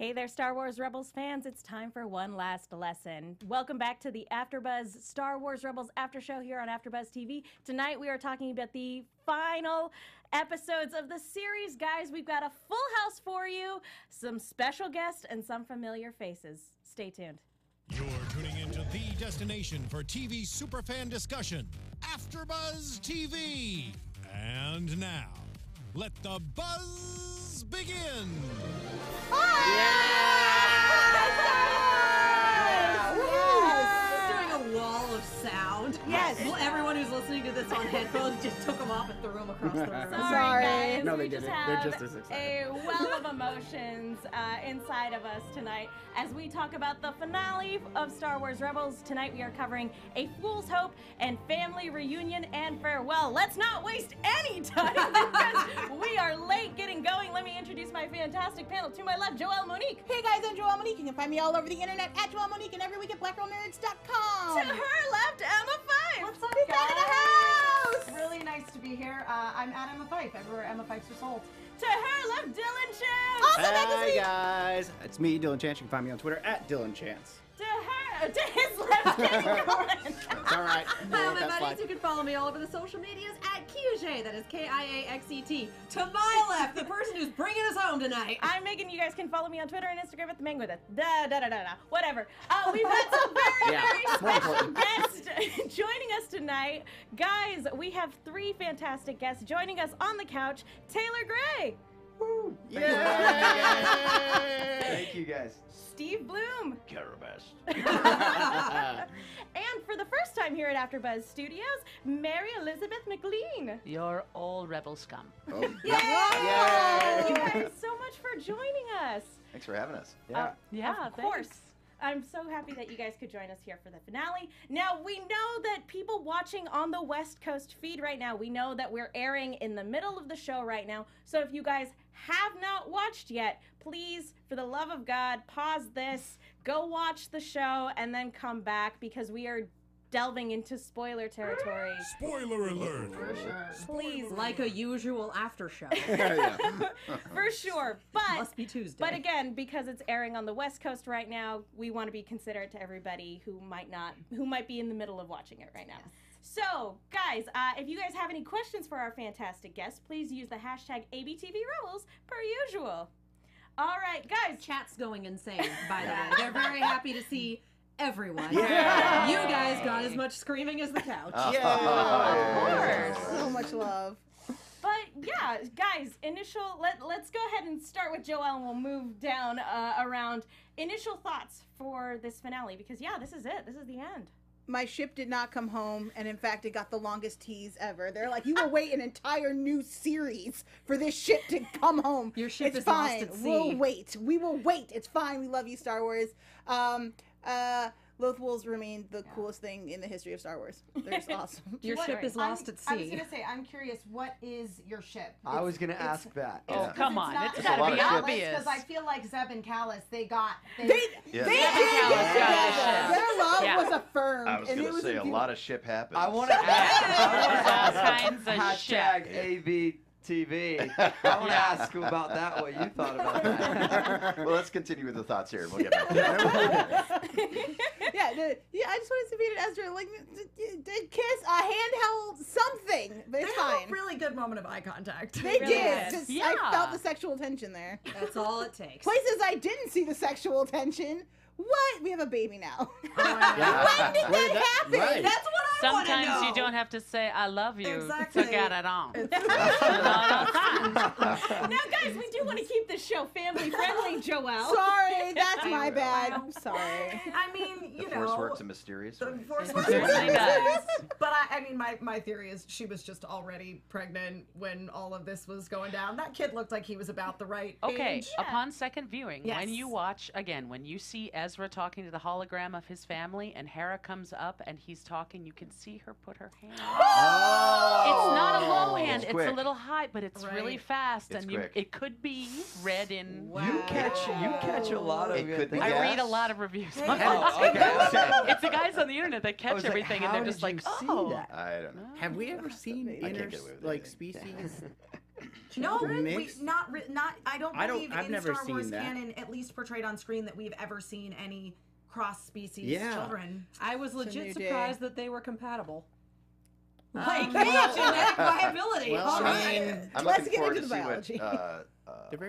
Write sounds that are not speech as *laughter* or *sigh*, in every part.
Hey there, Star Wars Rebels fans. It's time for one last lesson. Welcome back to the AfterBuzz Star Wars Rebels After Show here on AfterBuzz TV. Tonight we are talking about the final episodes of the series. Guys, we've got a full house for you, some special guests, and some familiar faces. Stay tuned. You're tuning into the destination for TV superfan discussion, AfterBuzz TV. And now, let the buzz begin. Just doing a wall of sound. Yes. Well, everyone who's listening to this on headphones just took them off and threw them across the room. Sorry, Sorry. guys. No, we they just didn't. They're just as excited. a well of *laughs* emotions uh, inside of us tonight as we talk about the finale of Star Wars Rebels. Tonight we are covering A Fool's Hope and Family Reunion and Farewell. Let's not waste any time *laughs* because we are late getting going. Let me introduce my fantastic panel. To my left, Joelle Monique. Hey guys, I'm Joelle Monique. You can find me all over the internet at Joelle Monique and every week at blackgirlnerds.com. To her left, Emma Fyffe. What's up, Big fan guys? of the house. Really nice to be here. Uh, I'm at Emma Fyffe, everywhere Emma Fyffes are sold. To her left, Dillon Chance. Also back this Hi guys, it's me, Dillon Chance. You can find me on Twitter at Dillon Chance. To to his left, Kenny *laughs* all right. Hi, all my that slide. buddies. You can follow me all over the social medias at Kiaxet. That is K-I-A-X-E-T. To my left, the person who's bringing us home tonight. I'm Megan. You guys can follow me on Twitter and Instagram at the Mango. Da da da da da. Whatever. Uh, we've got some *laughs* very Yeah, very special guests *laughs* joining us tonight, guys. We have three fantastic guests joining us on the couch. Taylor Gray, Yay! Thank you guys. Steve Blum, Karabast. *laughs* *laughs* and for the first time here at AfterBuzz Studios, Mary Elizabeth McGlynn. You're all rebel scum. Oh, Yay! Thank you Yay! guys so much for joining us. thanks for having us. Yeah. Uh, Yeah, of course. I'm so happy that you guys could join us here for the finale. Now, we know that people watching on the West Coast feed right now, we know that we're airing in the middle of the show right now. So if you guys have not watched yet, please, for the love of God, pause this, go watch the show, and then come back because we are delving into spoiler territory. Spoiler alert. Please, like a usual after show. *laughs* *laughs* for sure. But Must be Tuesday. But again, because it's airing on the West Coast right now, we want to be considerate to everybody who might not, who might be in the middle of watching it right now. So, guys, uh, if you guys have any questions for our fantastic guests, please use the hashtag ABTV Rebels per usual. All right, guys. chat's going insane, *laughs* by the way. They're very happy to see everyone. Yeah. You guys got as much screaming as the couch. Yeah. Of course. So much love. But yeah, guys, initial. Let Let's go ahead and start with Joelle, and we'll move down uh, around. Initial thoughts for this finale, because yeah, this is it. This is the end. My ship did not come home, and in fact, it got the longest tease ever. They're like, you will wait an entire new series for this ship to come home. Your ship it's is lost fine. We'll wait. We will wait. It's fine. We love you, Star Wars. Um, uh, Loth Wolves remain the coolest thing in the history of Star Wars. *laughs* They're just awesome. Your What- ship is I'm- lost at sea. I was gonna say, I'm curious, what is your ship? I was gonna ask that. Oh, Yeah. come on. not It's a lot gotta be ships. obvious. Because I feel like Zeb and Kallus, they got. They, They, Yeah. they Yeah. did get Yeah. together. Their love Yeah. was affirmed. I was and going it to was say a beautiful- lot of ship happens. *laughs* I want to ask. I wanna All kinds of hashtag AVTV. *laughs* I want to Yeah. ask you about that. What you thought about that? *laughs* well, let's continue with the thoughts here. We'll get back to *laughs* that. yeah, the, yeah. I just wanted to be an Ezra, like, d- d- d- kiss a handheld something, but They it's had a really good moment of eye contact. They really did. is. 'cause I felt the sexual tension there. That's all it takes. Places I didn't see the sexual tension. What? We have a baby now. *laughs* Yeah. when did Where that that- happen? right. That's what I want to know. Sometimes you don't have to say "I love you" Exactly. to get it on. *laughs* *laughs* Now, guys, we do want to keep this show family friendly, *laughs* Joelle. Sorry, that's my bad. I'm sorry. I mean, you The know. force works in mysterious The ways. force works in does. mysterious- But I, I mean, my, my theory is she was just already pregnant when all of this was going down. That kid looked like he was about the right Okay, age. upon second viewing, when you watch again, when you see Ezra talking to the hologram of his family and Hera comes up and he's talking, you can see her put her hand. *gasps* Oh! It's not a low hand, It's it's, a quick. little high, but it's really Right. fast It's and you, quick. it could be read in. You catch. You catch a lot of It good things. I read a lot of reviews. *laughs* Oh, okay. *laughs* okay. it's the guys on the internet that catch was like, everything and they're just like, you see oh. that? I don't know. Have we ever *laughs* seen inter get away with like species No, we, not not. I don't I don't- believe I've in never Star seen Wars that. canon, at least portrayed on screen, that we've ever seen any cross species Yeah. children. I was legit new day. surprised that they were compatible. Um, Like, well- genetic viability. Well, all I right. mean, I'm Let's looking get forward into to the see biology. what uh, They're very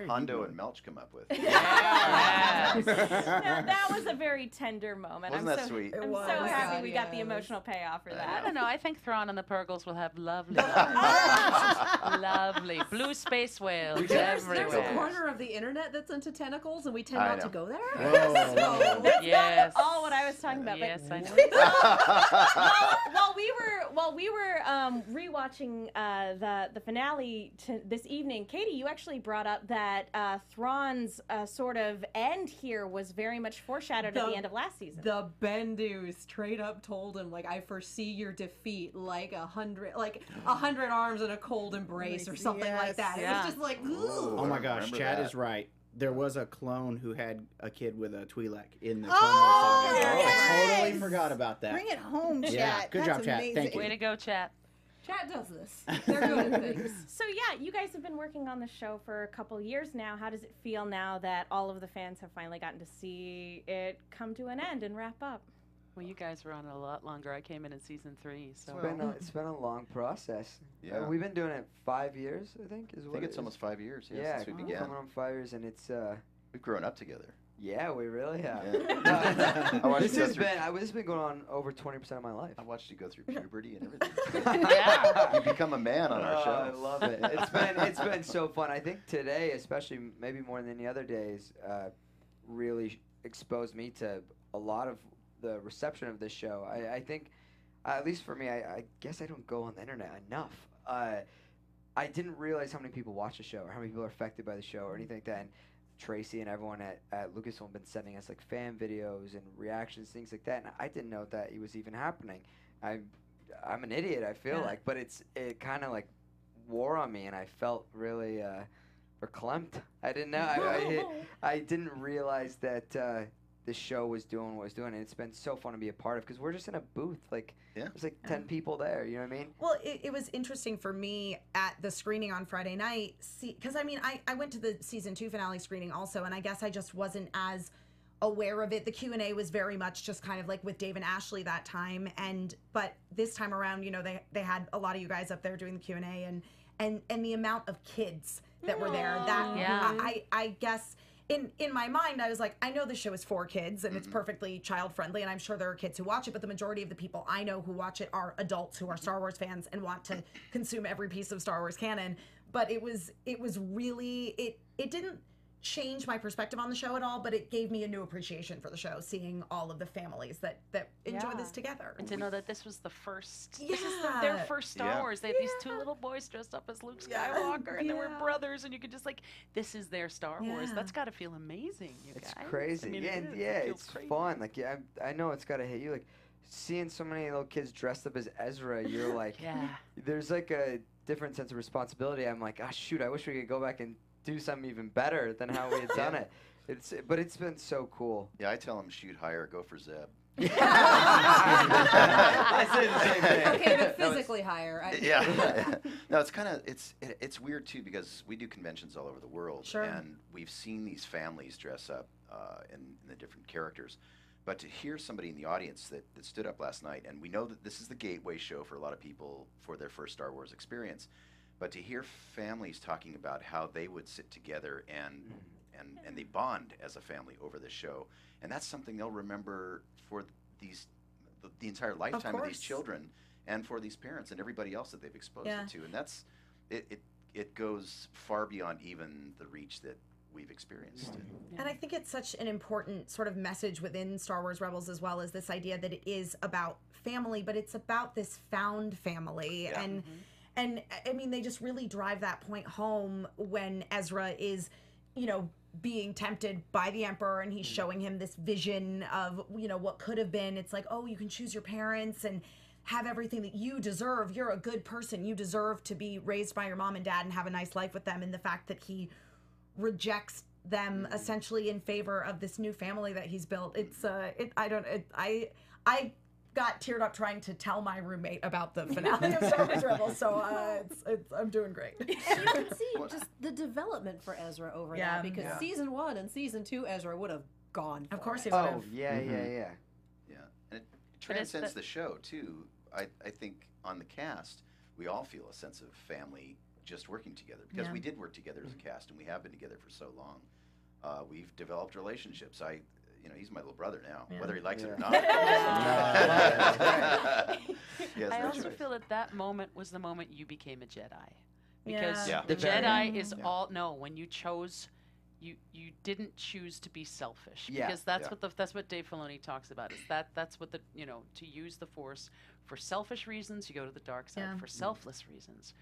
Hondo and Melch come up with. *laughs* Yes. No, that was a very tender moment. Wasn't I'm that so, sweet? I'm so happy God, we got the emotional payoff for I I that. don't know. I think Thrawn and the Purrgils will have lovely, *laughs* lovely blue space whales There's, there's a corner of the internet that's into tentacles, and we tend not to go there. That is *laughs* yes. all what I was talking about. Yes, but I know. while, while we were while we were um, rewatching uh, the the finale to this evening, Katie, you actually brought up that uh, Thrawn's uh, sort of end here was very much foreshadowed at The- the end of last season. The Bendu straight up told him, like, I foresee your defeat like a hundred, like a hundred arms and a cold embrace or something like Yes. that. It was just like, Ooh. ooh. Oh my gosh, Chad that. is right. There was a clone who had a kid with a Twi'lek in the Oh, Clone Wars saga. I totally forgot about that. Bring it home, chat. Yeah, good That's job, chat. amazing. Thank you. Way to go, chat. Chat does this. They're good at *laughs* things. So yeah, you guys have been working on the show for a couple years now. How does it feel now that all of the fans have finally gotten to see it come to an end and wrap up? Well, you guys were on it a lot longer. I came in in season three, so It's been a, it's been a long process. Yeah. Uh, we've been doing it five years, I think. Is I what think it it's is. almost five years yeah, yeah, since we coming began. on five years, and it's uh, We've grown up together. Yeah, we really have. Yeah. *laughs* *laughs* I watched this you go has through- been I, this has been going on over twenty percent of my life. I watched you go through puberty and everything. *laughs* Yeah. you become a man on our Oh, show. I love it. It's been it's been so fun. I think today, especially maybe more than any other days, uh, really sh- exposed me to a lot of the reception of this show. I, I think, uh, at least for me, I, I guess I don't go on the internet enough. Uh, I didn't realize how many people watch the show or how many people are affected by the show or anything like that. And Tracy and everyone at, at Lucasfilm have been sending us like fan videos and reactions, things like that. And I didn't know that it was even happening. I, I'm an idiot. I feel Yeah. like, but it's it kind of like wore on me, and I felt really uh, verklempt. I didn't know. I, I, *laughs* I didn't realize that uh, the show was doing what it was doing, and it's been so fun to be a part of because we're just in a booth. Like, Yeah. there's like ten people there. You know what I mean? Well, it, it was interesting for me at the screening on Friday night, because I mean, I, I went to the season two finale screening also, and I guess I just wasn't as aware of it. The Q and A was very much just kind of like with Dave and Ashley that time, and but this time around, you know, they they had a lot of you guys up there doing the Q and A, and and and the amount of kids that were there, that Yeah. I I guess. In, in my mind, I was like, I know this show is for kids and it's mm-hmm. perfectly child friendly, and I'm sure there are kids who watch it, but the majority of the people I know who watch it are adults who are mm-hmm. Star Wars fans and want to consume every piece of Star Wars canon. But it was it was really it it didn't change my perspective on the show at all, but it gave me a new appreciation for the show, seeing all of the families that that enjoy Yeah. this together. and to know that this was the first. This is the, Yeah. their first Star Yeah. Wars. They had these two little boys dressed up as Luke Yeah. Skywalker, and they were brothers, and you could just like, this is their Star Wars. That's got to feel amazing, you It's guys. crazy. I mean, yeah, it and yeah, It it's crazy. fun. Like, yeah, I, I know it's gotta hit you. Like, seeing so many little kids dressed up as Ezra, you're *sighs* like, Yeah. there's like a different sense of responsibility. I'm like, ah, shoot, I wish we could go back and do something even better than how we had *laughs* done it. It's, but it's been so cool. Yeah, I tell him shoot higher, go for Zeb. *laughs* *laughs* I say the same thing. Okay, but No, physically higher. I, yeah. no, it's kind of it's it, it's weird too because we do conventions all over the world, Sure. and we've seen these families dress up uh, in, in the different characters. But to hear somebody in the audience that, that stood up last night, and we know that this is the gateway show for a lot of people for their first Star Wars experience, but to hear families talking about how they would sit together and mm-hmm. and and they bond as a family over the show, and that's something they'll remember for these the, the entire lifetime of, these children and for these parents and everybody else that they've exposed Yeah. it to, and that's it, it. It goes far beyond even the reach that we've experienced. Mm-hmm. And I think it's such an important sort of message within Star Wars Rebels as well as this idea that it is about family, but it's about this found family Yeah. and mm-hmm. And I mean they just really drive that point home when Ezra is, you know, being tempted by the emperor and he's showing him this vision of, you know, what could have been. It's like, "Oh, you can choose your parents and have everything that you deserve. You're a good person. You deserve to be raised by your mom and dad and have a nice life with them." And the fact that he rejects them Mm-hmm. essentially in favor of this new family that he's built. It's uh it I don't it, I I got teared up trying to tell my roommate about the *laughs* finale of Star Wars Rebels. So uh, it's, it's, I'm doing great. And you can see just the development for Ezra over Yeah. that because Yeah. season one and season two, Ezra would have gone. Of course it. he would Oh yeah, yeah, Mhm. yeah. Yeah, and it transcends the- the show too. I, I think on the cast, we all feel a sense of family just working together because Yeah. we did work together as a cast and we have been together for so long. Uh, we've developed relationships. I, you know, he's my little brother now, Yeah. whether he likes it or not. *laughs* He has *laughs* I no also choice. feel that that moment was the moment you became a Jedi. Because Yeah. the The Jedi mm-hmm. is Yeah. all no, when you chose you you didn't choose to be selfish Yeah. because that's Yeah. what the that's what Dave Filoni talks about is that that's what the you know to use the force for selfish reasons you go to the dark side Yeah. for selfless reasons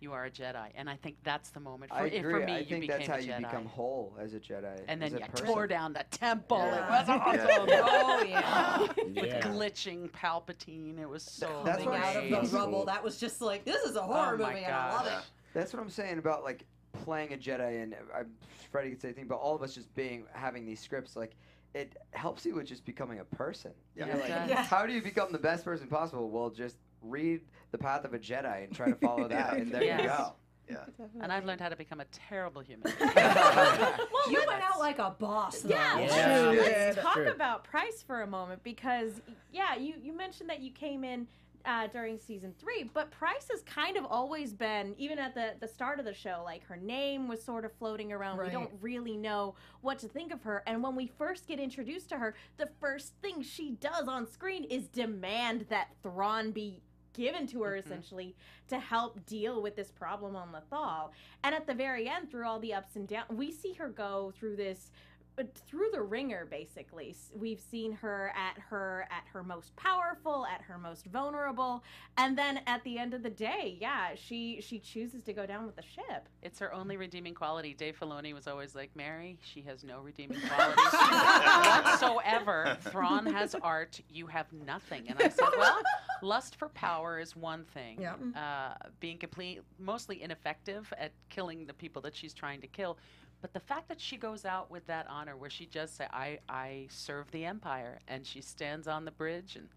you are a Jedi and I think that's the moment for, I agree. for me I you think became that's how a you Jedi become whole as a Jedi. and as then a you person. tore down the temple it was *laughs* awesome *laughs* Oh yeah. *laughs* with glitching Palpatine it was so That's Coming what out of the rubble, that was just like this is a horror Oh movie, and I love it. That's what I'm saying about like playing a Jedi, and uh, I'm Freddie could say anything, but all of us just being having these scripts, like it helps you with just becoming a person. Yeah. You're like, Yeah. Yeah. How do you become the best person possible? Well, just read the path of a Jedi and try to follow *laughs* that, and there you Yes. go. Yeah. and I've learned how to become a terrible human *laughs* *laughs* Well, you went out like a boss. Though. Yeah, Yeah. let's, Yeah. let's True. talk True. about Price for a moment because, yeah, you, you mentioned that you came in uh, during season three, but Price has kind of always been, even at the, the start of the show, like her name was sort of floating around. We Right. don't really know what to think of her. And when we first get introduced to her, the first thing she does on screen is demand that Thrawn be given to her mm-hmm. essentially to help deal with this problem on the Thal. And at the very end, through all the ups and downs, we see her go through this through the ringer basically we've seen her at her at her most powerful at her most vulnerable and then at the end of the day yeah she she chooses to go down with the ship It's her only redeeming quality. Dave Filoni was always like, Mary, she has no redeeming *laughs* qualities whatsoever. Thrawn has art, you have nothing. And I said, well, lust for power is one thing. Yeah. Uh, being complete, mostly ineffective at killing the people that she's trying to kill. But the fact that she goes out with that honor, where she just say, "I, I serve the Empire," and she stands on the bridge, and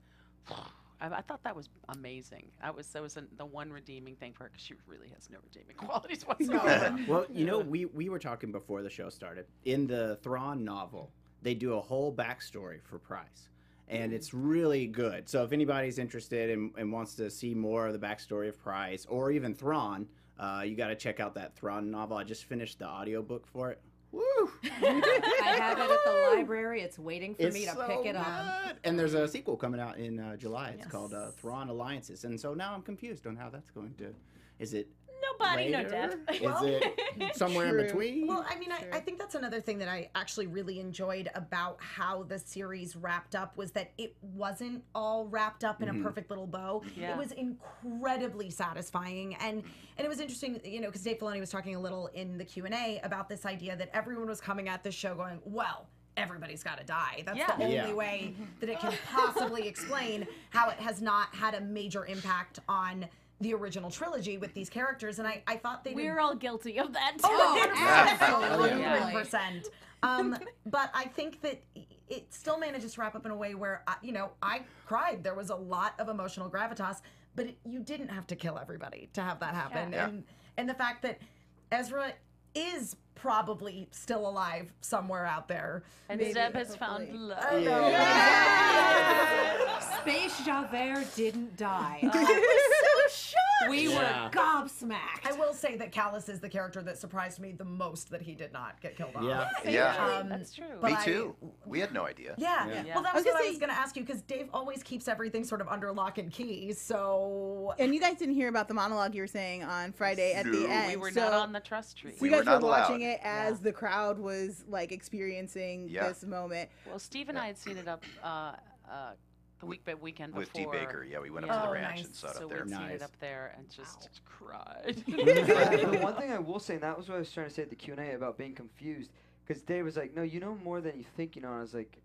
*sighs* I, I thought that was amazing. That was that was an, the one redeeming thing for her because she really has no redeeming *laughs* qualities whatsoever. *laughs* Well, you know, we we were talking before the show started. In the Thrawn novel, they do a whole backstory for Price. And mm-hmm. it's really good. So if anybody's interested and, and wants to see more of the backstory of Price or even Thrawn, uh, you got to check out that Thrawn novel. I just finished the audiobook for it. Woo! *laughs* I have it at the library. It's waiting for It's me to so pick it up. good. And there's a sequel coming out in uh, July. It's Yes. called uh, Thrawn Alliances. And so now I'm confused on how that's going to. Is it no body no death later? Is it *laughs* somewhere in between? Well, I mean, I, I think that's another thing that I actually really enjoyed about how the series wrapped up was that it wasn't all wrapped up in a mm-hmm. perfect little bow. Yeah. It was incredibly satisfying, and and it was interesting, you know, because Dave Filoni was talking a little in the Q and A about this idea that everyone was coming at this show going, well. Everybody's got to die. That's Yeah. the only Yeah. way that it can possibly explain how it has not had a major impact on the original trilogy with these characters. And I, I thought they did we're all guilty of that too. Oh, absolutely. *laughs* absolutely, percent. Um, but I think that it still manages to wrap up in a way where I, you know I cried. There was a lot of emotional gravitas, but it, you didn't have to kill everybody to have that happen. Yeah. And and the fact that Ezra is probably still alive somewhere out there. and Maybe, Zeb has found love. I know. Space Javert didn't die. *laughs* we Yeah. were gobsmacked. I will say that Kallus is the character that surprised me the most that he did not get killed off. Yeah. Yeah. Um, That's true. but Me I- too. we had no idea. Yeah. Yeah. Yeah. Well, that I was was, what gonna I was going to ask you because Dave always keeps everything sort of under lock and key. So And you guys didn't hear about the monologue you were saying on Friday at the end. we were so not on the trust tree. so We you were guys not were watching allowed. it as the crowd was like experiencing Yeah. this moment. Well, Steve and I had seen it up uh, uh, the week but weekend With before. D Baker, yeah, we went up to the Oh, ranch nice. and saw it So up there. we'd seen Nice. it up there and just cried. *laughs* the *laughs* one thing I will say, and that was what I was trying to say at the Q and A about being confused, because Dave was like, "No, you know more than you think you know." And I was like,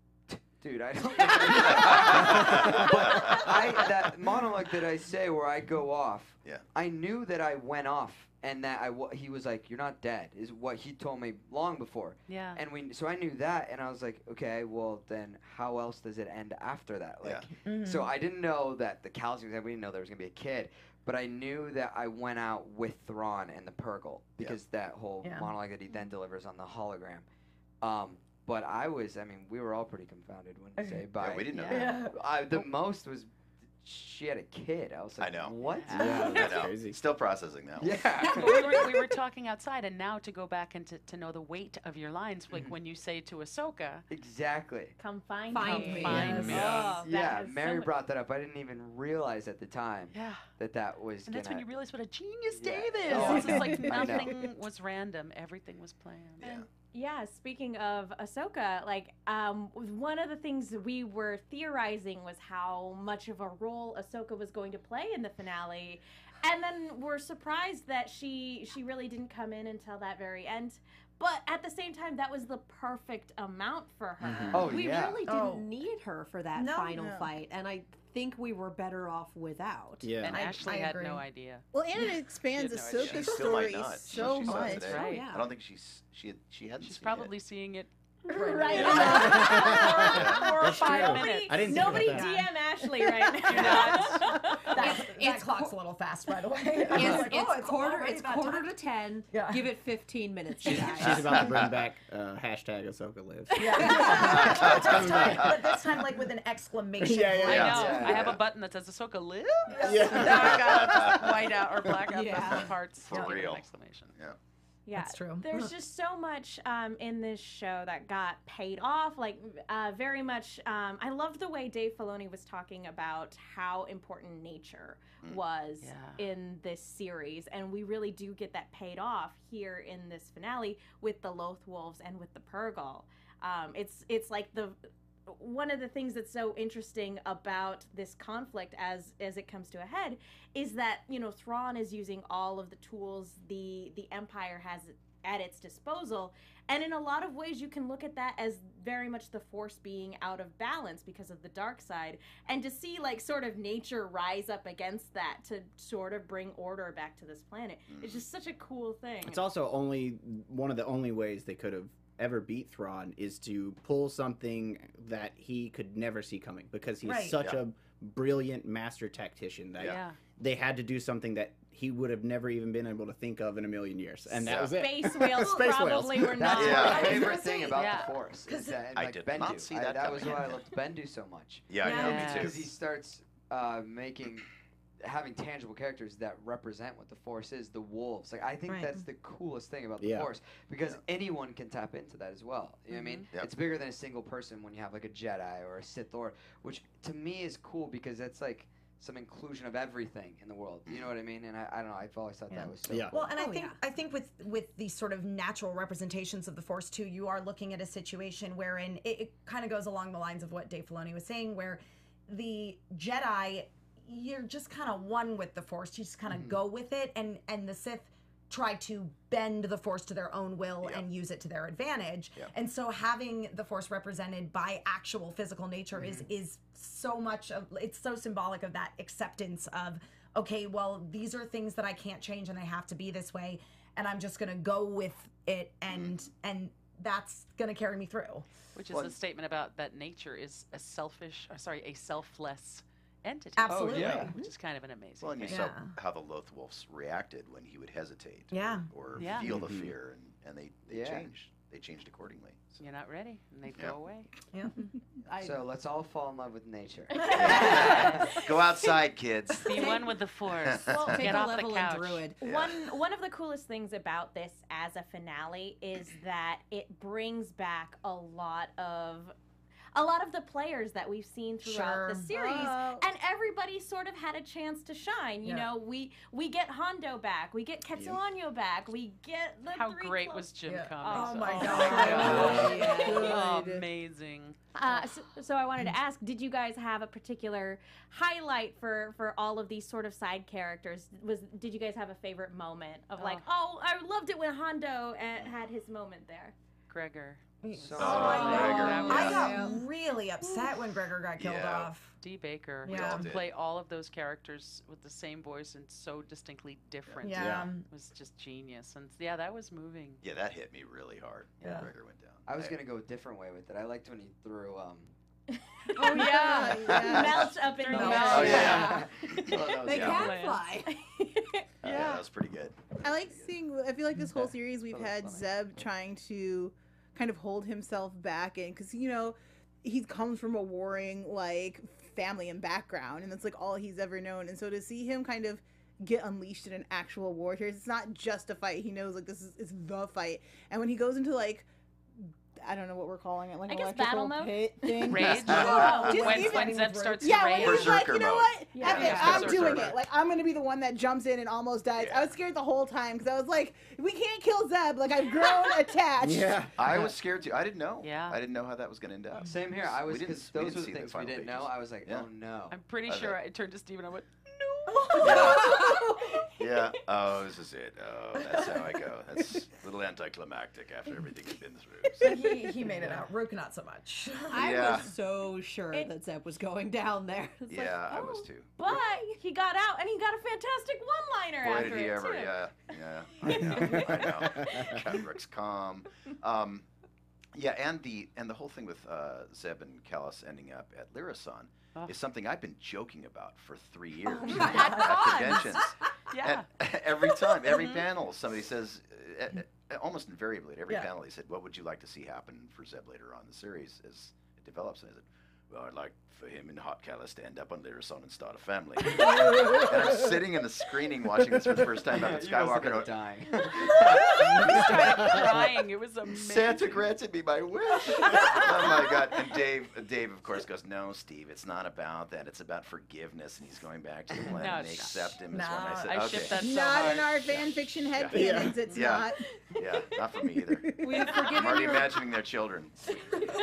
Dude, I don't. *laughs* think I- but I that monologue that I say where I go off. Yeah. I knew that I went off, and that I wa- he was like, "You're not dead," is what he told me long before. Yeah. And we so I knew that, and I was like, okay, well then how else does it end after that? Like, so I didn't know that the calcium. We didn't know there was gonna be a kid. But I knew that I went out with Thrawn and the Purrgil because that whole Yeah. monologue that he then delivers on the hologram. Um, but I was, I mean, we were all pretty confounded when you say by. Yeah, we didn't know Yeah. that. I, the most was she had a kid. I was like, I know. What? Yeah, that's I know. crazy. Still processing that. one. Yeah. We, were, we were talking outside, and now to go back and to, to know the weight of your lines, like mm-hmm. when you say to Ahsoka, exactly. Come find, Find me. me. Find me. Oh, yeah, has so Mary much- brought that up. I didn't even realize at the time yeah. that that was And that's when gonna. you realize what a genius Yeah. Dave oh, is. Oh, it's just like *laughs* I know. nothing was random, everything was planned. Yeah. Yeah, speaking of Ahsoka, like um, one of the things we were theorizing was how much of a role Ahsoka was going to play in the finale, and then we're surprised that she she really didn't come in until that very end. But at the same time, that was the perfect amount for her. Oh we yeah. really didn't Oh. need her for that No. final No. fight, and I think we were better off without. Yeah. And I- Ashley I had agree. no idea. Well, and it expands She had no. Ahsoka's She story not. She- so she much. today. Right. yeah. I don't think she's she had, she hadn't. She's seen probably seeing it *laughs* Right. four or five true. minutes. I didn't Nobody. DM Ashley right *laughs* Do now. Not. That, It's- that it's clock's a little fast, by the way. *laughs* It's, *laughs* Like, it's oh, quarter. It's quarter time. to ten. Yeah. Give it fifteen minutes. She's, she's about to bring *laughs* back uh, hashtag Ahsoka lives. Yeah. It's coming back. but this time, like with an exclamation. Yeah, yeah, I know. Yeah. I have a button that says Ahsoka live. Yeah. now I gotta white out or black out Yeah. those parts. For to give it an real. Exclamation. Yeah. Yeah, That's true. There's just so much um, in this show that got paid off. Like, uh, very much. Um, I loved the way Dave Filoni was talking about how important nature was Yeah. in this series, and we really do get that paid off here in this finale with the Loth Wolves and with the Purrgil. Um, it's it's like the one of the things that's so interesting about this conflict as as it comes to a head is that you know Thrawn is using all of the tools the the Empire has at its disposal, and in a lot of ways you can look at that as very much the Force being out of balance because of the dark side, and to see like sort of nature rise up against that to sort of bring order back to this planet, it's just such a cool thing. It's also only one of the only ways they could have ever beat Thrawn is to pull something that he could never see coming because he's Right. such Yeah. a brilliant master tactician that Yeah. Yeah. they had to do something that he would have never even been able to think of in a million years, and that was it. Space *laughs* whales Space whales. probably were *laughs* not. That's Yeah. my favorite thing about Yeah. the Force. Is 'Cause that, and I like did Bendu. not see that that was why I loved Bendu so much. Yeah, I know Yeah. me too. because he starts uh, making having tangible characters that represent what the force is the wolves like i think Right. that's the coolest thing about the Yeah. force because anyone can tap into that as well you know what i mean mm-hmm. Yep. it's bigger than a single person when you have like a jedi or a sith lord which to me is cool because that's like some inclusion of everything in the world you know what i mean and i, I don't know i've always thought Yeah. that was so Yeah. cool. Well, and I Oh, think yeah. I think with with these sort of natural representations of the Force too, you are looking at a situation wherein it, it kind of goes along the lines of what Dave Filoni was saying, where the Jedi, you're just kind of one with the Force. You just kind of mm-hmm. go with it, and and the Sith try to bend the Force to their own will Yeah. and use it to their advantage. Yeah. And so having the Force represented by actual physical nature is mm-hmm. is so much of it's so symbolic of that acceptance of okay, well, these are things that I can't change and they have to be this way, and I'm just gonna go with it, and mm-hmm. and that's gonna carry me through. Which is Well, a statement about that nature is a selfish, or sorry, a selfless entity. Absolutely. yeah. Which is kind of an amazing Well, and you thing. saw Yeah. how the Loth Wolves reacted when he would hesitate. Yeah. Or, or Yeah. feel the Mhm. fear, and, and they, they Yeah. changed. They changed accordingly. So- You're not ready, and they Yeah. go away. Yeah. *laughs* I, so let's all fall in love with nature *laughs* *laughs* Go outside, kids. Be one with the force. Well, take Get a off level the in couch. druid. One one of the coolest things about this as a finale is that it brings back a lot of a lot of the players that we've seen throughout the series Oh. and everybody sort of had a chance to shine you Yeah. know we we get hondo back we get Ketsu Onyo back we get the How three great clo- was Jim Yeah. Cummings? Oh my Oh God. God. Amazing. uh, so, so I wanted to ask, did you guys have a particular highlight for for all of these sort of side characters? Was did you guys have a favorite moment of like, oh, I loved it when Hondo uh, had his moment there? Gregor. So Oh, I. Gregor, I got really upset when Gregor got killed Yeah. off. D. Baker. Yeah. To play all of those characters with the same voice and so distinctly different. Yeah. it was just genius. And yeah, that was moving. Yeah, that hit me really hard when Yeah. Gregor went down. I was gonna go a different way with it. I liked when he threw um. *laughs* Oh yeah, yeah. melt up in the mouth. Oh yeah. Yeah. *laughs* Well, that was- They yeah. can fly. *laughs* Uh, yeah, that was pretty good. I like seeing. I feel like this whole series we've had funny. Zeb trying to kind of hold himself back in because you know he comes from a warring like family and background, and that's like all he's ever known. And so to see him kind of get unleashed in an actual war here, it's not just a fight. He knows like this is it's the fight, and when he goes into like. I don't know what we're calling it, like I guess electrical battle mode? pit thing. Rage. *laughs* Oh, Just when even- when Zeb starts Yeah, to when rage. he's like, Berserker you know mode. what? Yeah. F it, Yeah. I'm doing it. Like, I'm gonna be the one that jumps in and almost dies. Yeah. I was scared the whole time because I was like, we can't kill Zeb. Like, I've grown *laughs* attached. Yeah. I was scared too. I didn't know. Yeah. I didn't know how that was going to end up. Same here. I was didn't- because we those didn't were the see the things we didn't know. I was like, oh no. I'm pretty sure I turned to Steve and I went, *laughs* Yeah. Oh, this is it. Oh, that's how I go. That's a little anticlimactic after everything I've been through. *laughs* So. he, he made it out. Rukh not so much. I Yeah. was so sure It- that Zeb was going down there. *laughs* It's like, Yeah, I oh. was too. But he got out and he got a fantastic one-liner Boy, after did he it ever. too. Yeah. Yeah. I know. I know. Cat Rukh's calm. Um, yeah, and the and the whole thing with uh, Zeb and Kallus ending up at Lira San Oh. is something I've been joking about for three years my at conventions. *laughs* yeah. And *laughs* every time, every panel, somebody says, uh, uh, almost invariably at every Yeah. panel, they said, "What would you like to see happen for Zeb later on in the series as it develops?" And I said, "Well, I'd like for him and Hot Kallus to end up on Lira San and start a family." *laughs* and I'm sitting in the screening watching this for the first time. I'm at *laughs* You must have Skywalker. been dying. I started crying. It was amazing. Santa granted me my wish. *laughs* oh my God! And Dave, Dave, of course, goes, "No, Steve, it's not about that. It's about forgiveness." And he's going back to the planet, No, and they it's accept him as No, one. I said, I "Okay, ship that so Not hard. in our fan fiction head Yeah. canons. It's Yeah. not. yeah, not for me either." we have I'm already your imagining their children.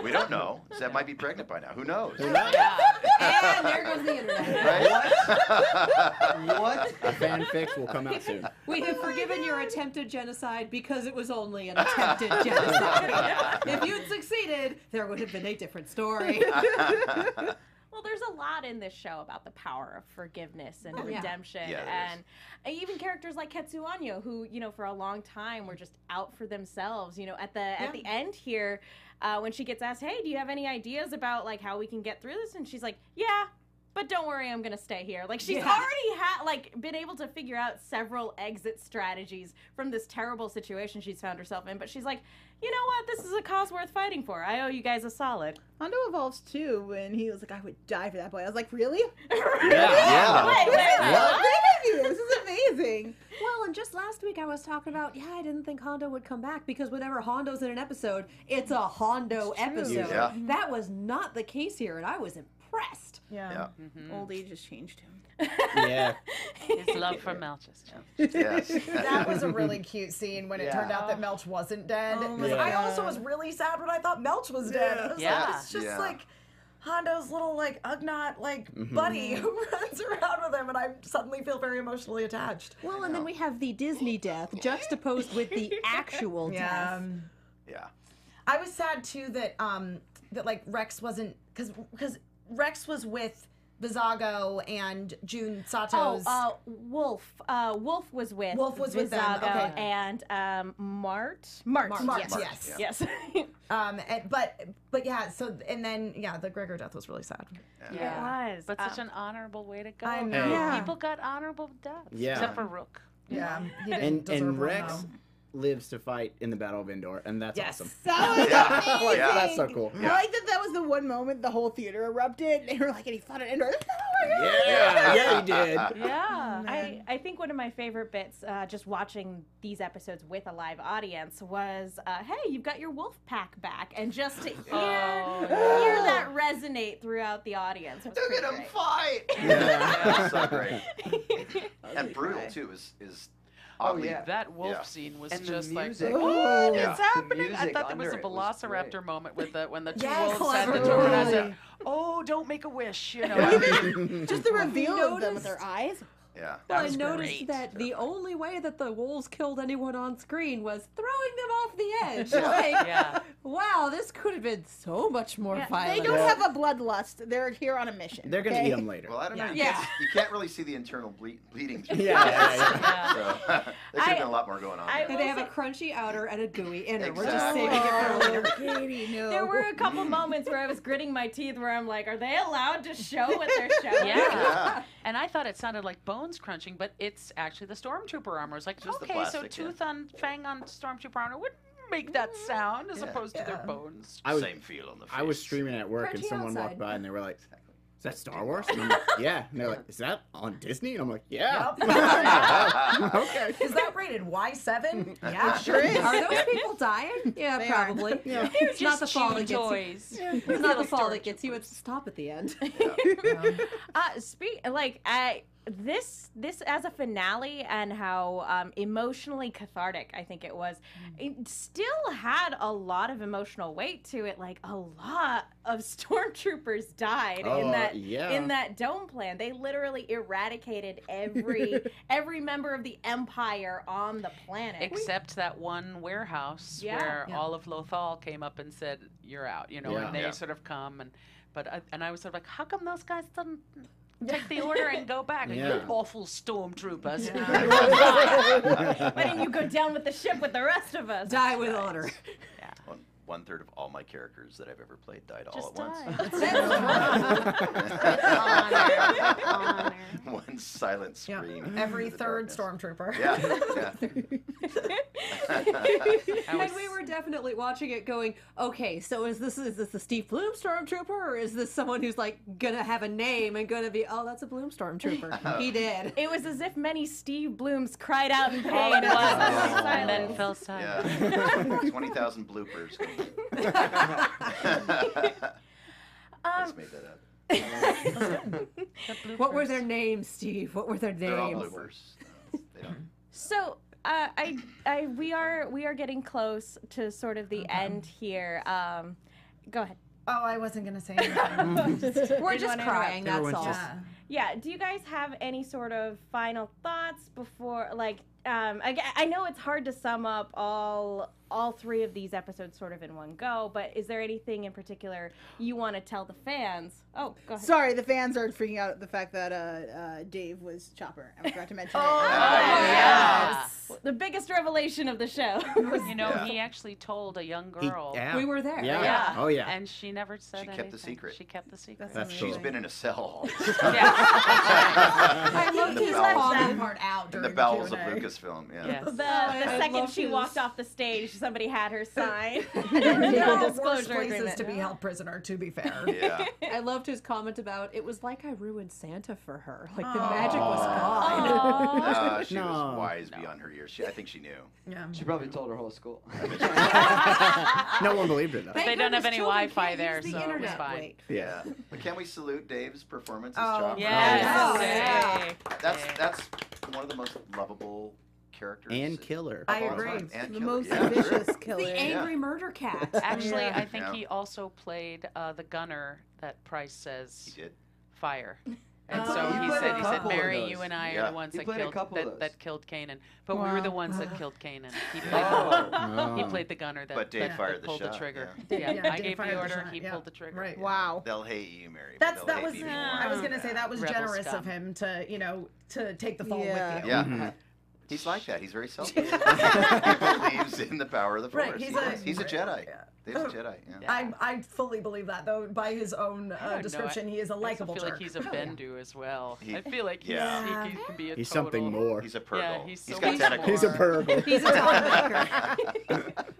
We don't know. Zeb might be pregnant by now. Who knows? Yeah. and there goes the internet. Right? what? A fan fix will come out soon. We have forgiven your attempted genocide because it was only an *laughs* attempted genocide. if you'd succeeded, there would have been a different story. *laughs* Well, there's a lot in this show about the power of forgiveness and Oh, redemption, Yeah, there is. and even characters like Ketsu Onyo, who you know for a long time were just out for themselves. You know, at the at the end here, uh, when she gets asked, "Hey, do you have any ideas about like how we can get through this?" and she's like, "Yeah." But don't worry, I'm gonna stay here. Like she's Yeah. already had like been able to figure out several exit strategies from this terrible situation she's found herself in. But she's like, you know what? This is a cause worth fighting for. I owe you guys a solid. Hondo evolves too when he was like, I would die for that boy. I was like, really? *laughs* Yeah. Wait, wait, wait, What? what? Thank you. This is amazing. well, and just last week I was talking about, yeah, I didn't think Hondo would come back because whenever Hondo's in an episode, it's a Hondo episode. Yeah. That was not the case here, and I was impressed. Yeah. Yeah. Mm-hmm. Old age has changed him. Yeah. *laughs* His love for Melchus. *laughs* Yes. *laughs* That was a really cute scene when it turned out that Melch wasn't dead. Oh my I also was really sad when I thought Melch was dead. I was Yeah. like, it's just Yeah. like Hondo's little like Ugnaught like Mhm. buddy *laughs* who runs around with him, and I suddenly feel very emotionally attached. Well, and then we have the Disney death juxtaposed with the *laughs* actual death. Yeah. I was sad too that um that like Rex wasn't because because Rex was with Vizago and June Oh, Sato's. uh, Wolf. Uh, Wolf was with Wolf was with them, okay. and um, Mart. Mart. Mart, Mart, yes. yes. Yes. *laughs* um, and, but but yeah. So and then yeah, the Gregor death was really sad. Yeah. It was. But such Um, an honorable way to go. I know. Yeah. People got honorable deaths. Yeah. Except for Rukh. Yeah, he didn't And and Rex though. Lives to fight in the Battle of Endor, and that's Yes. awesome. That was *laughs* Yeah. amazing. Yeah. That's so cool. I like that that was the one moment the whole theater erupted. They were like, and he fought at Endor. *laughs* Oh. Yeah, yeah, he did. *laughs* yeah, I. I think one of my favorite bits, uh, just watching these episodes with a live audience, was, uh, "Hey, you've got your wolf pack back," and just to hear Oh, hear that resonate throughout the audience. was Look pretty at him great. fight. Yeah. That's so great. And brutal too is is Oh, yeah. That wolf Yeah. scene was And just like, music. what Oh. is happening? I thought there was a under it was velociraptor moment with the when the *laughs* two Yes, wolves had the totally. door, and I said, "Oh, don't make a wish," you know. *laughs* Just the reveal of them with their eyes. Yeah. That I noticed great. that the only way that the wolves killed anyone on screen was throwing them off the *laughs* edge. Like, Yeah. wow, this could have been so much more Yeah, violent. They don't have a bloodlust. They're here on a mission. They're gonna okay? eat them later. Well, I don't know. You, Yeah. can't, you can't really see the internal ble- bleeding. Through *laughs* Yeah, the yeah, yeah. So *laughs* there could have been a lot more going on. I there. They have a crunchy outer and a gooey inner. We're just Exactly. saving it for oh, later. Oh, Katie, no. There were a couple moments where I was gritting my teeth where I'm like, are they allowed to show what they're showing? Yeah. Yeah. And I thought it sounded like bones crunching, but it's actually the stormtrooper armor. It's like, Just the okay, so plastic, yeah. tooth on fang on stormtrooper armor would make that mm-hmm. sound as Yeah. opposed to their Yeah. bones. I was, Same feel on the face. I was streaming at work and Crunchy someone walked outside. by and they were like, "Is that Star Wars?" And I'm like, *laughs* "Yeah." And they're like, "Is that on Disney?" And I'm like, "Yeah." *laughs* *laughs* okay. Is that rated Y7? Yeah. sure is. Are those people dying? Yeah, They are. probably. Yeah. It's not the fall chew that gets you. toys. It's not the fall that gets you. It's the stop at the end. Uh, speak like I this this as a finale and how um, emotionally cathartic I think it was. It still had a lot of emotional weight to it. Like a lot of *laughs* stormtroopers died Oh, in that yeah. in that dome plan. They literally eradicated every *laughs* every member of the empire on the planet. Except that one warehouse Yeah. where Yeah. all of Lothal came up and said, "You're out," you know, Yeah. and they Yeah. sort of come and, but I, and I was sort of like, "How come those guys didn't take the order and go back? Like, Yeah. You awful stormtroopers!" *laughs* Why didn't you go down with the ship with the rest of us? Die with honor. One, one third of all my characters that I've ever played died all Just at once. die. Honor. *laughs* *laughs* One silent Yeah. Every third darkness. stormtrooper. Yeah, yeah. *laughs* And we were definitely watching it going, okay, so is this is this the Steve Blum stormtrooper or is this someone who's like gonna have a name and gonna be, oh, that's a Blum stormtrooper. he did. It was as if many Steve Blums cried out in pain. It and then fell silent. Yeah. 20,000 bloopers. I Um, just made that up. *laughs* What were their names, Steve? What were their They're all names? bloopers. No, they don't. So uh, I, I, we are, we are getting close to sort of the end here. Um, go ahead. Oh, I wasn't gonna say anything. *laughs* We're Didn't just wanna crying, that's Everyone's all. just- yeah. Yeah. Do you guys have any sort of final thoughts before, like, um, I, I know it's hard to sum up all all three of these episodes sort of in one go, but is there anything in particular you want to tell the fans? Oh, go ahead. Sorry, the fans are freaking out at the fact that uh, uh, Dave was Chopper. I forgot to mention *laughs* Oh, it. yeah. The biggest revelation of the show. You know, Yeah. he actually told a young He- girl. yeah. We were there. Yeah. Yeah. Oh yeah. And she never said She kept the anything. secret. She kept the secret. That's That's She's cool. been in a cell all this *laughs* Yeah. *laughs* I In loved the his bowels Left that part out in during the bowels of Q&A. Yeah. Yes. The, the I second she his- walked off the stage, somebody had her sign. *laughs* *laughs* There are worse disclosure places agreement. to be held prisoner, to be fair. *laughs* Yeah. I loved his comment about it was like I ruined Santa for her. Like the magic was gone. Aw. Uh, she No. was wise beyond her years. She, I think she knew. Yeah. She probably told her whole school. no one believed it though. Thank They don't have any Wi-Fi there, the so it was fine. Wait. Yeah. But can we salute Dave's performance as Oh, Chopper? Yes. Oh, yeah. yeah. That's that's one of the most lovable characters. And killer. I agree. time. And The killer, most yeah, vicious *laughs* killer. The angry murder *laughs* cat. Actually, Yeah. I think Yeah. he also played uh, the gunner that Price says He did. fire. *laughs* And Oh, so he he said, he said, Mary, you and I are the ones that killed couple that, that killed Kanan. But we were the ones that killed Kanan. He played, Oh. the, he played the gunner that, But Dave that, fired that the pulled shot, the trigger. yeah. Yeah, Yeah, I Dave gave the the order, shot, he yeah. pulled the trigger. Right. Wow. They'll hate you, Mary. That's that was. me. I was gonna say that was Rebel generous scum. of him to you know to take the fall Yeah. with you. Yeah. Mhm. He's like that. He's very *laughs* selfish. he believes in the power of the Force. Right, he's He a- he's a Jedi. Yeah. He's a *laughs* Jedi. Yeah. I, I fully believe that though by his own uh, don't know, description he is a also I feel jerk. like he's a *laughs* Bendu as well. He- I feel like he's, Yeah. he, can- can be a He's total, something more. He's a purrgil. Yeah, he's so got much tentacles. He's a more. purrgil. He's a top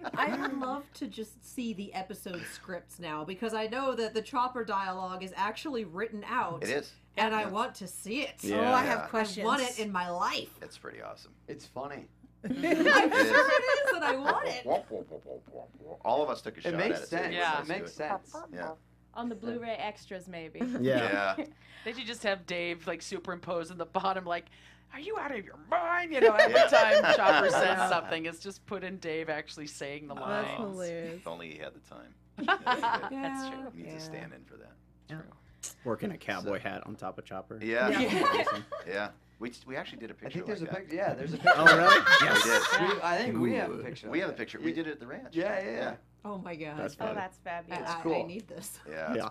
*laughs* I would love to just see the episode scripts now because I know that the chopper dialogue is actually written out. It is. And I want to see it. Yeah. Oh, I Yeah. have I want it in my life. It's pretty awesome. It's funny. I'm sure it is, and I want it. *laughs* All of us took a shot It makes at it. sense. Yeah. It makes sense. Yeah. On the Blu-ray extras, maybe. *laughs* Yeah. Yeah. They should just have Dave like superimposed in the bottom, like, "Are you out of your mind?" You know, every Yeah. time Chopper says *laughs* something, it's just put in Dave actually saying the That's hilarious. If only he had the time. Yeah, That's true. he needs Yeah. to stand in for that. True. Working a cowboy hat on top of Chopper. Yeah. Yeah. Yeah. We, we actually did a picture. I think there's like a picture. Yeah, there's a *laughs* picture. Oh, really? *laughs* Yes. We did. We- I think we have a picture. We have a picture. We did it at the ranch. Yeah, yeah, yeah. Oh my god. That's Oh, funny. that's I, fabulous. I- I need this. Yeah. Yeah.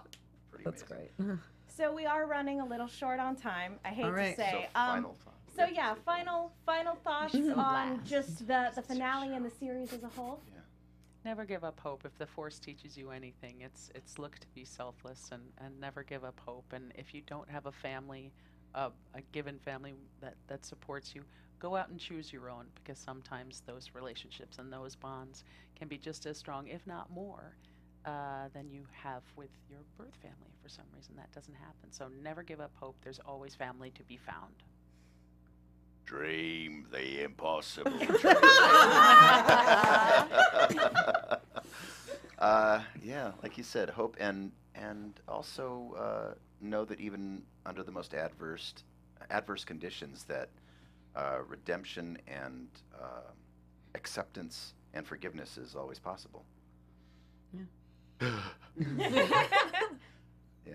Pretty That's amazing. great. *laughs* So we are running a little short on time. I hate All right. to say. So um, final thought. so yeah, final final thoughts on last. just the the finale and the series as a whole. Yeah. Never give up hope. If the Force teaches you anything, it's it's look to be selfless and, and never give up hope. And if you don't have a family, uh, a given family that, that supports you, go out and choose your own because sometimes those relationships and those bonds can be just as strong, if not more, uh, than you have with your birth family. For some reason, that doesn't happen. So never give up hope. There's always family to be found. Dream the impossible. *laughs* *laughs* uh, yeah, like you said, hope and and also uh, know that even under the most adverse adverse conditions, that uh, redemption and uh, acceptance and forgiveness is always possible. Yeah.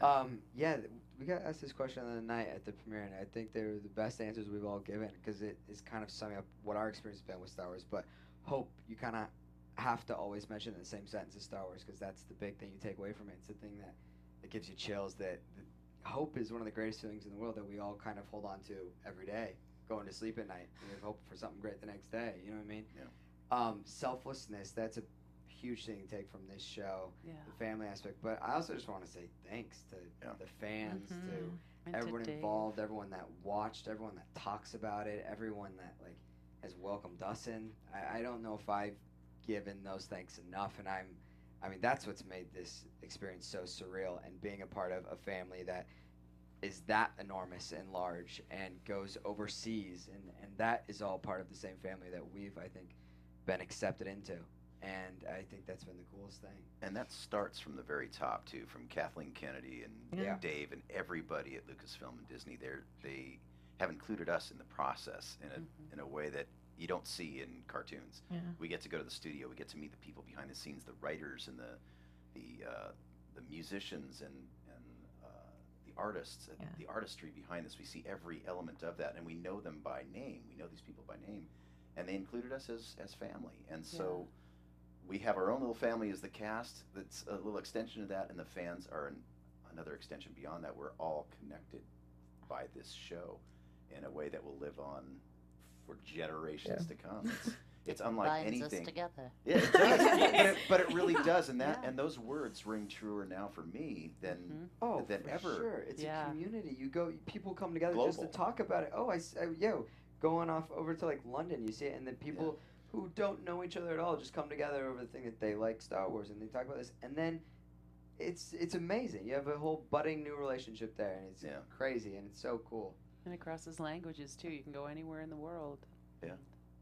Um, yeah, we got asked this question the other night at the premiere, and I think they were the best answers we've all given because it is kind of summing up what our experience has been with Star Wars. But hope, you kind of have to always mention in the same sentence as Star Wars because that's the big thing you take away from it. It's the thing that, that gives you chills. That, that hope is one of the greatest feelings in the world that we all kind of hold on to every day, going to sleep at night. We have hope for something great the next day. You know what I mean? Yeah. Um, selflessness. That's a huge thing to take from this show Yeah. the family aspect. But I also just want to say thanks to Yeah. the fans, Mhm. to And everyone Dave. involved, everyone that watched, everyone that talks about it, everyone that like has welcomed us in. I, I don't know if I've given those thanks enough, and I'm. I mean, that's what's made this experience so surreal, and being a part of a family that is that enormous and large and goes overseas, and and that is all part of the same family that we've, I think, been accepted into, and I think that's been the coolest thing. And that starts from the very top too, from Kathleen Kennedy and Yeah. Dave and everybody at Lucasfilm and Disney. They they have included us in the process in a Mhm. in a way that you don't see in cartoons. Yeah. We get to go to the studio. We get to meet the people behind the scenes, the writers and the the uh, the musicians and and uh, the artists, and Yeah. the artistry behind this. We see every element of that, and we know them by name. We know these people by name, and they included us as as family. And so we have our own little family as the cast. That's a little extension of that, and the fans are an, another extension beyond that. We're all connected by this show in a way that will live on for generations to come. It's, it's unlike Binds anything. us together. Yeah, it does. *laughs* but, it, but it really does, and that Yeah. and those words ring truer now for me than Mhm. Oh, than for ever. sure. It's Yeah. a community. You go, people come together just to talk about it. Oh, I, s- I- yo, going off over to like London, you see it, and then people who don't know each other at all just come together over the thing that they like Star Wars, and they talk about this, and then it's it's amazing. You have a whole budding new relationship there, and it's Yeah. crazy, and it's so cool. And it crosses languages too. You can go anywhere in the world. Yeah.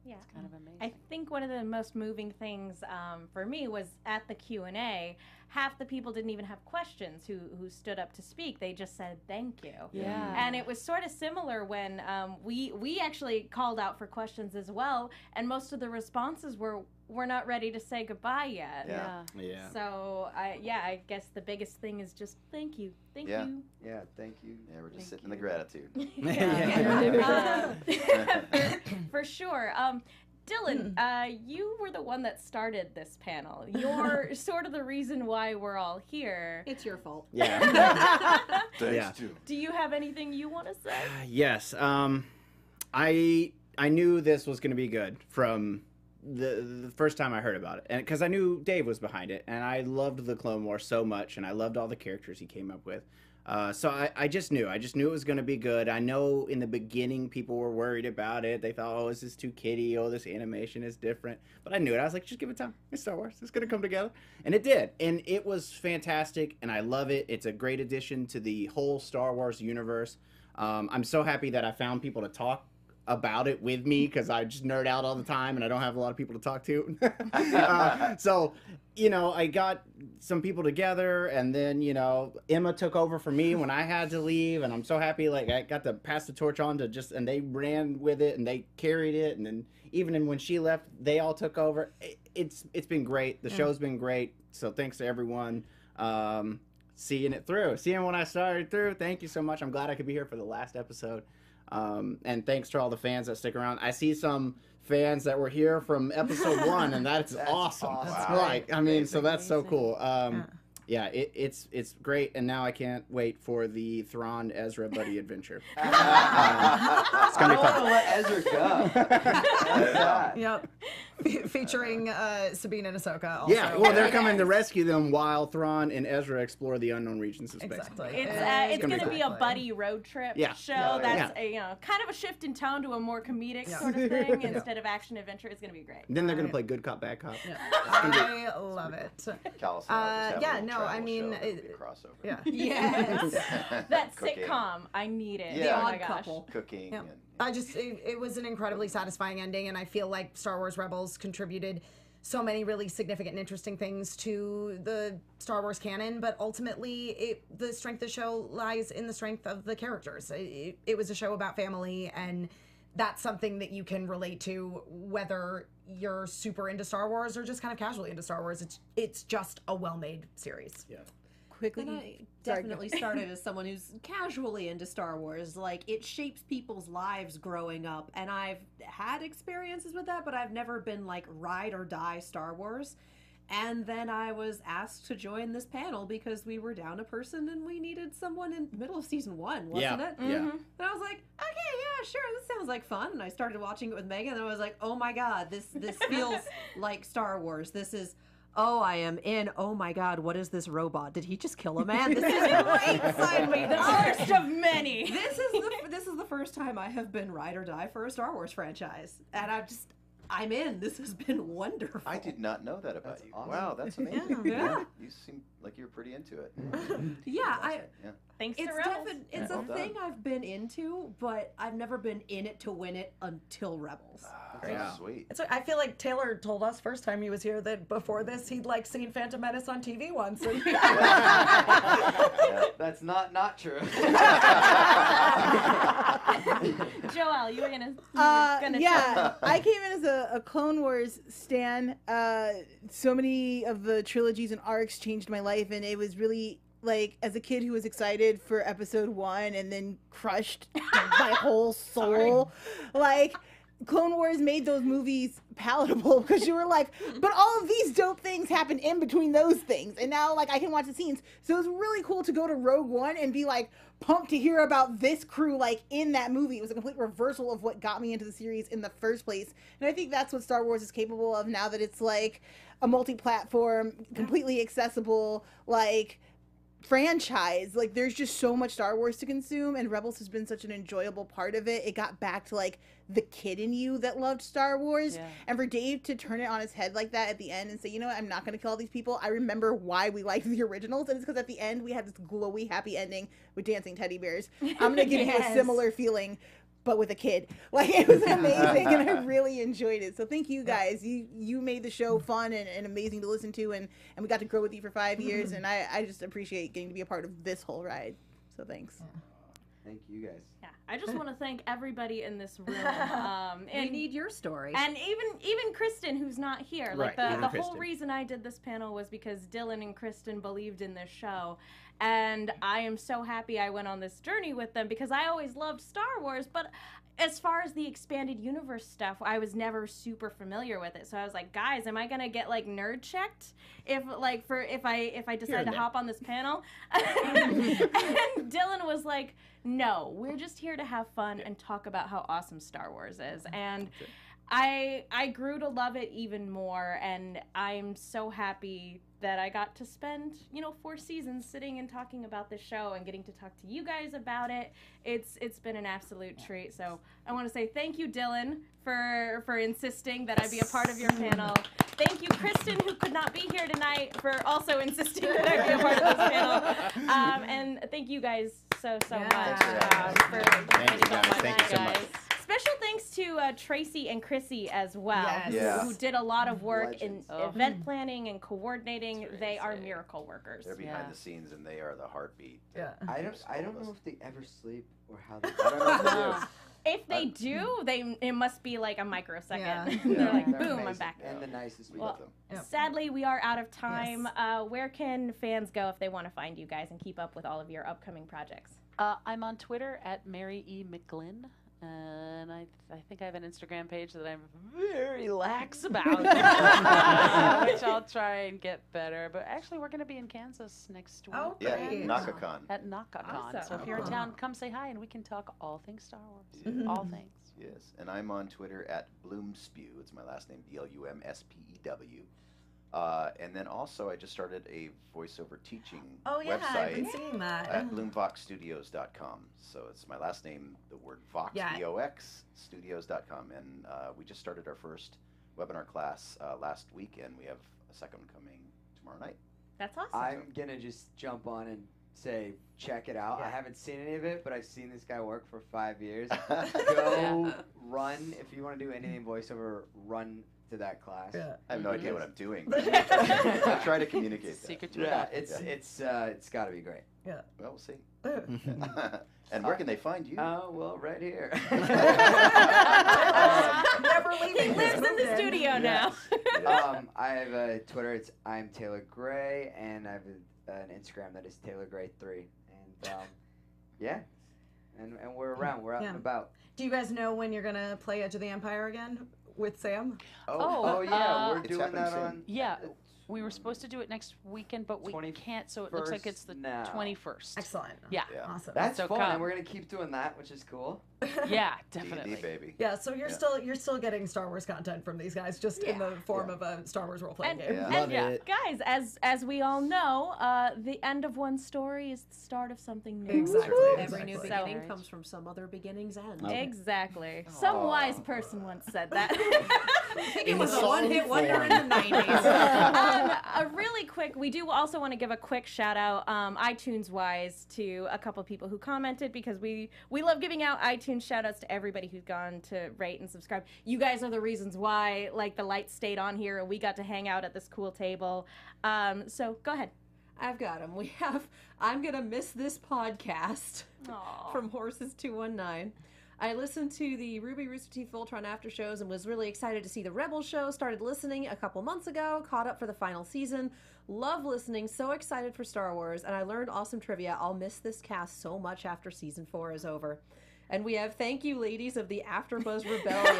Yeah. It's kind of amazing. I think one of the most moving things um, for me was at the Q and A. Half the people didn't even have questions who who stood up to speak. They just said thank you. yeah. And it was sort of similar when um, we we actually called out for questions as well, and most of the responses were we're not ready to say goodbye yet. Yeah. Yeah. So I yeah, I guess the biggest thing is just thank you, thank Yeah. you. Yeah, thank you. Yeah, we're just Thank sitting in the you. gratitude. *laughs* *laughs* Yeah. Uh, *laughs* for, for sure. Um, Dillon, uh, you were the one that started this panel. You're *laughs* sort of the reason why we're all here. It's your fault. Yeah. *laughs* Thanks Yeah. to Do you have anything you want to say? yes. Um, I I knew this was going to be good from the the first time I heard about it, and because I knew Dave was behind it, and I loved the Clone Wars so much, and I loved all the characters he came up with. Uh, so I, I just knew. I just knew it was going to be good. I know in the beginning people were worried about it. They thought, oh, this is too kiddie? Oh, this animation is different. But I knew it. I was like, just give it time. It's Star Wars. It's going to come together. And it did. And it was fantastic. And I love it. It's a great addition to the whole Star Wars universe. Um, I'm so happy that I found people to talk about it with me because I just nerd out all the time and I don't have a lot of people to talk to. *laughs* *laughs* uh, so, you know, I got some people together and then, you know, Emma took over for me when I had to leave. And I'm so happy, like, I got to pass the torch on to just, and they ran with it and they carried it. And then even when she left, they all took over. It, it's It's been great. The show's been great. So thanks to everyone. Um, seeing it through, seeing when I started through. Thank you so much. I'm glad I could be here for the last episode. Um, and thanks to all the fans that stick around. I see some fans that were here from episode *laughs* one, and that's, That's awesome. awesome. Like, I mean, so Amazing. that's so cool. Um, yeah, it, it's it's great, and now I can't wait for the Thrawn Ezra buddy adventure. *laughs* it's gonna be I don't fun. want to let Ezra go. *laughs* Yep. Fe- featuring uh, Sabine and Ahsoka. Also. Yeah, well, they're coming to rescue them while Thrawn and Ezra explore the unknown regions of space. Exactly. It's Uh, uh, it's gonna gonna be be a buddy road trip Yeah. show. Yeah, That's yeah. a, you know kind of a shift in tone to a more comedic Yeah. sort of thing *laughs* instead of action adventure. It's gonna be great. Then they're gonna play good cop, bad cop. I love it. Kallus and I will just Uh, yeah, little no, I mean, show. It'll be it- a crossover. Yeah. *laughs* Yes. *laughs* That Cooking. sitcom, I need it. Yeah. Oh my Odd gosh. couple. Cooking Yeah. and I just it, it was an incredibly satisfying ending, and I feel like Star Wars Rebels contributed so many really significant and interesting things to the Star Wars canon. But ultimately, it the strength of the show lies in the strength of the characters. It, it, it was a show about family, and that's something that you can relate to whether you're super into Star Wars or just kind of casually into Star Wars. It's it's just a well made series. Yeah. Quickly, And I definitely started as someone who's casually into Star Wars. Like it shapes people's lives growing up, and I've had experiences with that, but I've never been like ride or die Star Wars. And then I was asked to join this panel because we were down a person and we needed someone in the middle of season one, wasn't Yeah. it? Yeah. Mhm. And I was like, okay, yeah, sure, this sounds like fun. And I started watching it with Megan, and I was like, oh my god, this this *laughs* feels like Star Wars. This is. Oh, I am in. Oh my God, what is this robot? Did he just kill a man? This is right inside me. The first of many. This is the this is the first time I have been ride or die for a Star Wars franchise, and I've just I'm in. This has been wonderful. I did not know that about That's you. awesome. Wow, that's amazing. Yeah. You seem like you're pretty into it. *laughs* Yeah, I. Yeah. Thanks It's to Rebels. defi- it's Well a done. thing I've been into, but I've never been in it to win it until Rebels. Ah, that's Yeah. sweet. So I feel like Taylor told us first time he was here that before this he'd like seen Phantom Menace on TV once. *laughs* And Yeah, *laughs* that's not not true. *laughs* Joelle, you were gonna. You were Uh, gonna yeah, I came in as a, a Clone Wars stan. Uh, so many of the trilogies and arcs changed my life, and it was really like as a kid who was excited for Episode One and then crushed *laughs* my whole soul. Like Clone Wars made those movies palatable *laughs* because you were like, but all of these dope things happen in between those things, and now like I can watch the scenes. So it was really cool to go to Rogue One and be like pumped to hear about this crew like in that movie. It was a complete reversal of what got me into the series in the first place, and I think that's what Star Wars is capable of now that it's like a multi-platform, completely accessible, like franchise. Like there's just so much Star Wars to consume and Rebels has been such an enjoyable part of it. It got back to like the kid in you that loved Star Wars. Yeah. And for Dave to turn it on his head like that at the end and say, "You know what? I'm not going to kill all these people." I remember why we liked the originals and it's cuz at the end we had this glowy happy ending with dancing teddy bears. I'm going to give you a *laughs* similar feeling but with a kid. *laughs* Like it was amazing and I *laughs* really enjoyed it. So thank you guys. You you made the show fun and, and amazing to listen to and, and we got to grow with you for five years and I, I just appreciate getting to be a part of this whole ride. So thanks. Thank you guys. Yeah, I just want to thank everybody in this room. *laughs* Um, we and need your story. and even even Kristen, who's not here. Like Right, the, the whole reason I did this panel was because Dillon and Kristen believed in this show. And I am so happy I went on this journey with them because I always loved Star Wars, but as far as the expanded universe stuff, I was never super familiar with it. So I was like, guys, am I gonna get like nerd checked if like for if I if I decide to hop on this panel? *laughs* *laughs* and Dillon was like, no, we're just here to have fun and talk about how awesome Star Wars is. And I I grew to love it even more and I'm so happy that I got to spend, you know, four seasons sitting and talking about this show and getting to talk to you guys about it. It's it's been an absolute treat. So I want to say thank you, Dillon, for for insisting that I be a part of your panel. Thank you, Kristen, who could not be here tonight, for also insisting that I be a part of this panel. Um, and thank you guys so so Yeah. much Thanks for for Thank you, guys. Thank you so much. Guys. Special thanks to uh, Tracy and Chrissy as well, Yes. who, who did a lot of work Legends. in Oh. event planning and coordinating. That's They are crazy. miracle workers. They're behind Yeah. the scenes and they are the heartbeat. Yeah. I don't. I don't know if they ever sleep or how they. *laughs* I don't know if they do. *laughs* If they do, they it must be like a microsecond. Yeah. *laughs* They're Yeah, like, they're boom, I'm back. And the nicest We people. love them. Yep. Sadly, we are out of time. Yes. Uh, where can fans go if they want to find you guys and keep up with all of your upcoming projects? Uh, I'm on Twitter at Mary E. McGlynn. And I, I think I have an Instagram page that I'm very lax *laughs* about, *laughs* which I'll try and get better. But actually, we're going to be in Kansas next week. Oh, Yeah, great. Naka-Kon. At Naka-Kon. So if you're in town, come say hi and we can talk all things Star Wars. Mhm. All things. Yes, and I'm on Twitter at Blumspew. It's my last name, B L U M S P E W. Uh, and then also, I just started a voiceover teaching Oh yeah, website I've been seeing that. at blumvoxstudios.com. So it's my last name, the word Vox, Yeah. V O X, studios.com. And uh, we just started our first webinar class uh, last week, and we have a second coming tomorrow night. That's awesome. I'm gonna just jump on and say, check it out. I haven't seen any of it, but I've seen this guy work for five years. I *laughs* Go *laughs* run if you want to do anything voiceover. Run to that class. Yeah. have no idea what I'm doing. Mhm. *laughs* I try to communicate that. Secret to Yeah, adulthood. it's Yeah. it's uh, it's got to be great. Yeah. Well, we'll see. *laughs* And where can they find you? Oh well, right here. *laughs* Never he lives in the moved studio now. um, I have a Twitter. It's I'm Taylor Gray, and I have a, an Instagram that is Taylor Gray three. And um, yeah, and and we're around. We're out Yeah. and about. Do you guys know when you're gonna play Edge of the Empire again with Sam? Oh, Oh yeah, uh, we're doing that soon. on. Yeah, we were supposed to do it next weekend, but we 21st can't, so it looks like it's the now. 21st. Excellent. Yeah. Yeah. Awesome. That's So fun, come. and we're gonna keep doing that, which is cool. *laughs* Yeah, D&D, definitely. baby. Yeah, so you're Yeah. still you're still getting Star Wars content from these guys, just in the form of a Star Wars role playing And, game. Yeah. and Love yeah, it. guys, as as we all know, uh, the end of one story is the start of something new. Exactly. Every new exactly. beginning So- comes from some other beginning's end. Okay. Exactly. Some Aw. wise person once said that. *laughs* *laughs* It was a one-hit wonder in the '90s. *laughs* um, *laughs* a really quick, we do also want to give a quick shout out, um, iTunes wise, to a couple people who commented because we we love giving out iTunes shout outs to everybody who's gone to rate and subscribe. You guys are the reasons why like the lights stayed on here and we got to hang out at this cool table. Um, so go ahead. I've got them. We have. I'm gonna miss this podcast Aw. *laughs* from Horses Two One Nine. I listened to the RWBY Rooster Teeth Voltron after shows and was really excited to see the Rebel show. Started listening a couple months ago, caught up for the final season. Love listening, so excited for Star Wars, and I learned awesome trivia. I'll miss this cast so much after season four is over. And we have thank you, ladies of the AfterBuzz Rebellion,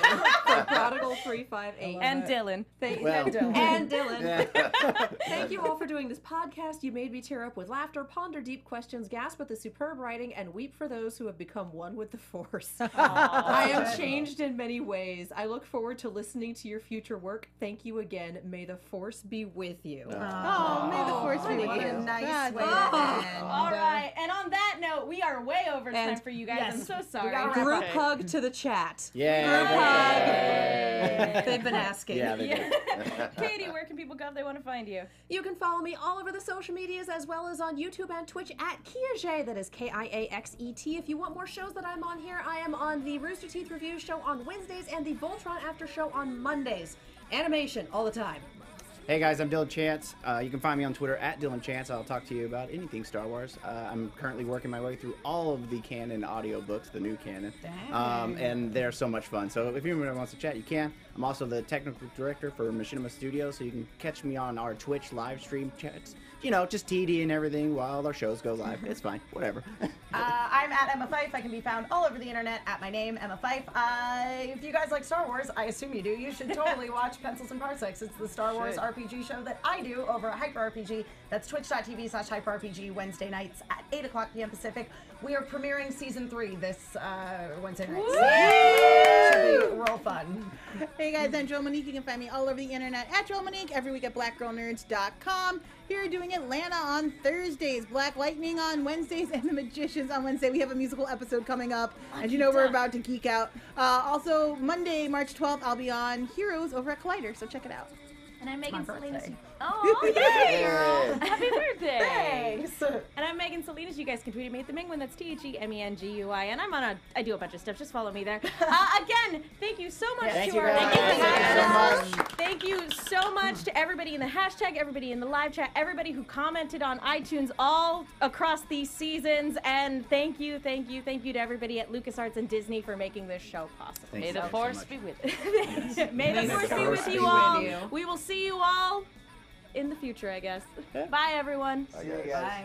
for *laughs* Prodigal Three Five Eight and Dillon. Thank Well. and Dillon. *laughs* And Dillon. Yeah. *laughs* Thank you all for doing this podcast. You made me tear up with laughter, ponder deep questions, gasp at the superb writing, and weep for those who have become one with the Force. I am changed in many ways. I look forward to listening to your future work. Thank you again. May the Force be with you. Oh, may the force be what with a you. nice That's way to end. All right, and on that note, we are way over time And- for you guys. yes, I'm so we sorry. gotta Group Okay. hug to the chat. Yeah. They've been asking. Yeah, they Yeah. did. *laughs* Katie, where can people go if they want to find you? You can follow me all over the social medias as well as on YouTube and Twitch at Kiaxet. That is K I A X E T. If you want more shows that I'm on here, I am on the Rooster Teeth Review show on Wednesdays and the Voltron After Show on Mondays. Animation all the time. Hey guys, I'm Dillon Chance. Uh, you can find me on Twitter at Dillon Chance. I'll talk to you about anything Star Wars. Uh, I'm currently working my way through all of the canon audiobooks, the new canon. Um, and they're so much fun. So if anyone wants to chat, you can. I'm also the technical director for Machinima Studios, so you can catch me on our Twitch live stream chats. You know, just TD and everything while our shows go live. It's fine, whatever. *laughs* Uh, I'm at Emma Fyffe. I can be found all over the internet at my name, Emma Fyffe. Uh, if you guys like Star Wars, I assume you do, you should totally *laughs* watch Pencils and Parsecs. It's the Star Wars. RPG show that I do over at Hyper RPG. That's twitch.tv slash Hyper RPG Wednesday nights at 8 o'clock p.m. Pacific. We are premiering season three this uh, Wednesday night. Should be real fun. Hey guys, I'm Joelle Monique. You can find me all over the internet at Joelle Monique, every week at blackgirlnerds.com. Here doing Atlanta on Thursdays, Black Lightning on Wednesdays, and The Magicians on Wednesday. We have a musical episode coming up, and you know we're about to geek out. Uh, also, Monday, March 12th, I'll be on Heroes over at Collider, so check it out. And I'm Megan my Salinas. Oh, yay! *laughs* Happy birthday! Thanks. And I'm Megan Salinas. You guys can tweet at me at the Mingwin. That's T H E M E N G U I. And I'm on a. I do a bunch of stuff. Just follow me there. *laughs* Uh, again, thank you so much Thank to you our. Thank you, Thank you so much. Thank you so much to everybody in the hashtag, everybody in the live chat, everybody who commented on iTunes all across these seasons, and thank you, thank you, thank you to everybody at LucasArts and Disney for making this show possible. Thanks May the so force much. be with *laughs* you. May the May the force be with be you with all. you. We will see you all in the future, I guess. Bye, everyone. Bye, guys. Bye.